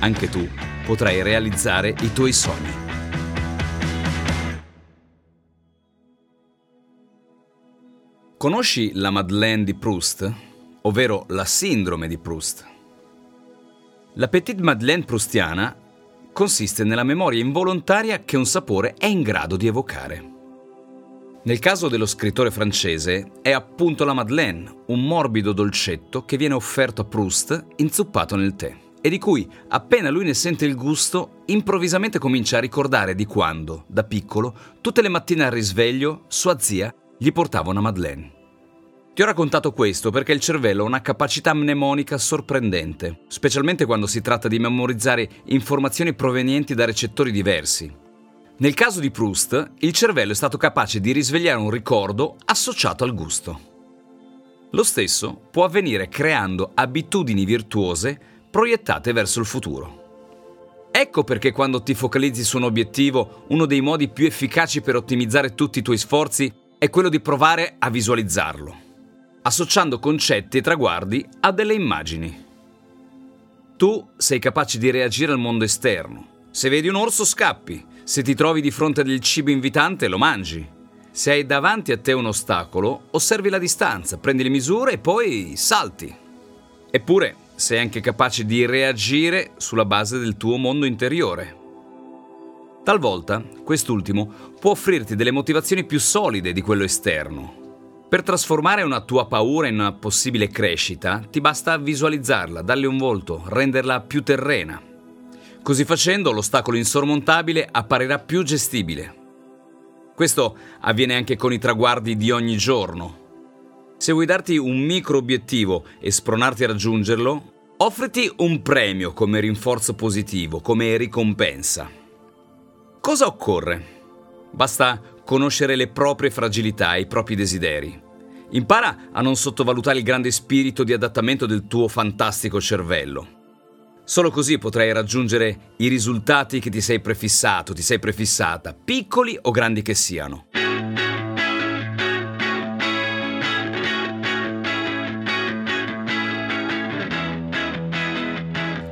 anche tu potrai realizzare i tuoi sogni. Conosci la Madeleine di Proust, ovvero la sindrome di Proust? La Petite Madeleine proustiana consiste nella memoria involontaria che un sapore è in grado di evocare. Nel caso dello scrittore francese è appunto la Madeleine, un morbido dolcetto che viene offerto a Proust inzuppato nel tè e di cui, appena lui ne sente il gusto, improvvisamente comincia a ricordare di quando, da piccolo, tutte le mattine al risveglio, sua zia gli portava una Madeleine. Ti ho raccontato questo perché il cervello ha una capacità mnemonica sorprendente, specialmente quando si tratta di memorizzare informazioni provenienti da recettori diversi, nel caso di Proust, il cervello è stato capace di risvegliare un ricordo associato al gusto. Lo stesso può avvenire creando abitudini virtuose proiettate verso il futuro. Ecco perché quando ti focalizzi su un obiettivo, uno dei modi più efficaci per ottimizzare tutti i tuoi sforzi è quello di provare a visualizzarlo, associando concetti e traguardi a delle immagini. Tu sei capace di reagire al mondo esterno. Se vedi un orso scappi, se ti trovi di fronte del cibo invitante, lo mangi. Se hai davanti a te un ostacolo, osservi la distanza, prendi le misure e poi salti. Eppure, sei anche capace di reagire sulla base del tuo mondo interiore. Talvolta, quest'ultimo può offrirti delle motivazioni più solide di quello esterno. Per trasformare una tua paura in una possibile crescita, ti basta visualizzarla, darle un volto, renderla più terrena. Così facendo l'ostacolo insormontabile apparirà più gestibile. Questo avviene anche con i traguardi di ogni giorno. Se vuoi darti un micro obiettivo e spronarti a raggiungerlo, offriti un premio come rinforzo positivo, come ricompensa. Cosa occorre? Basta conoscere le proprie fragilità e i propri desideri. Impara a non sottovalutare il grande spirito di adattamento del tuo fantastico cervello. Solo così potrai raggiungere i risultati che ti sei prefissato, ti sei prefissata, piccoli o grandi che siano.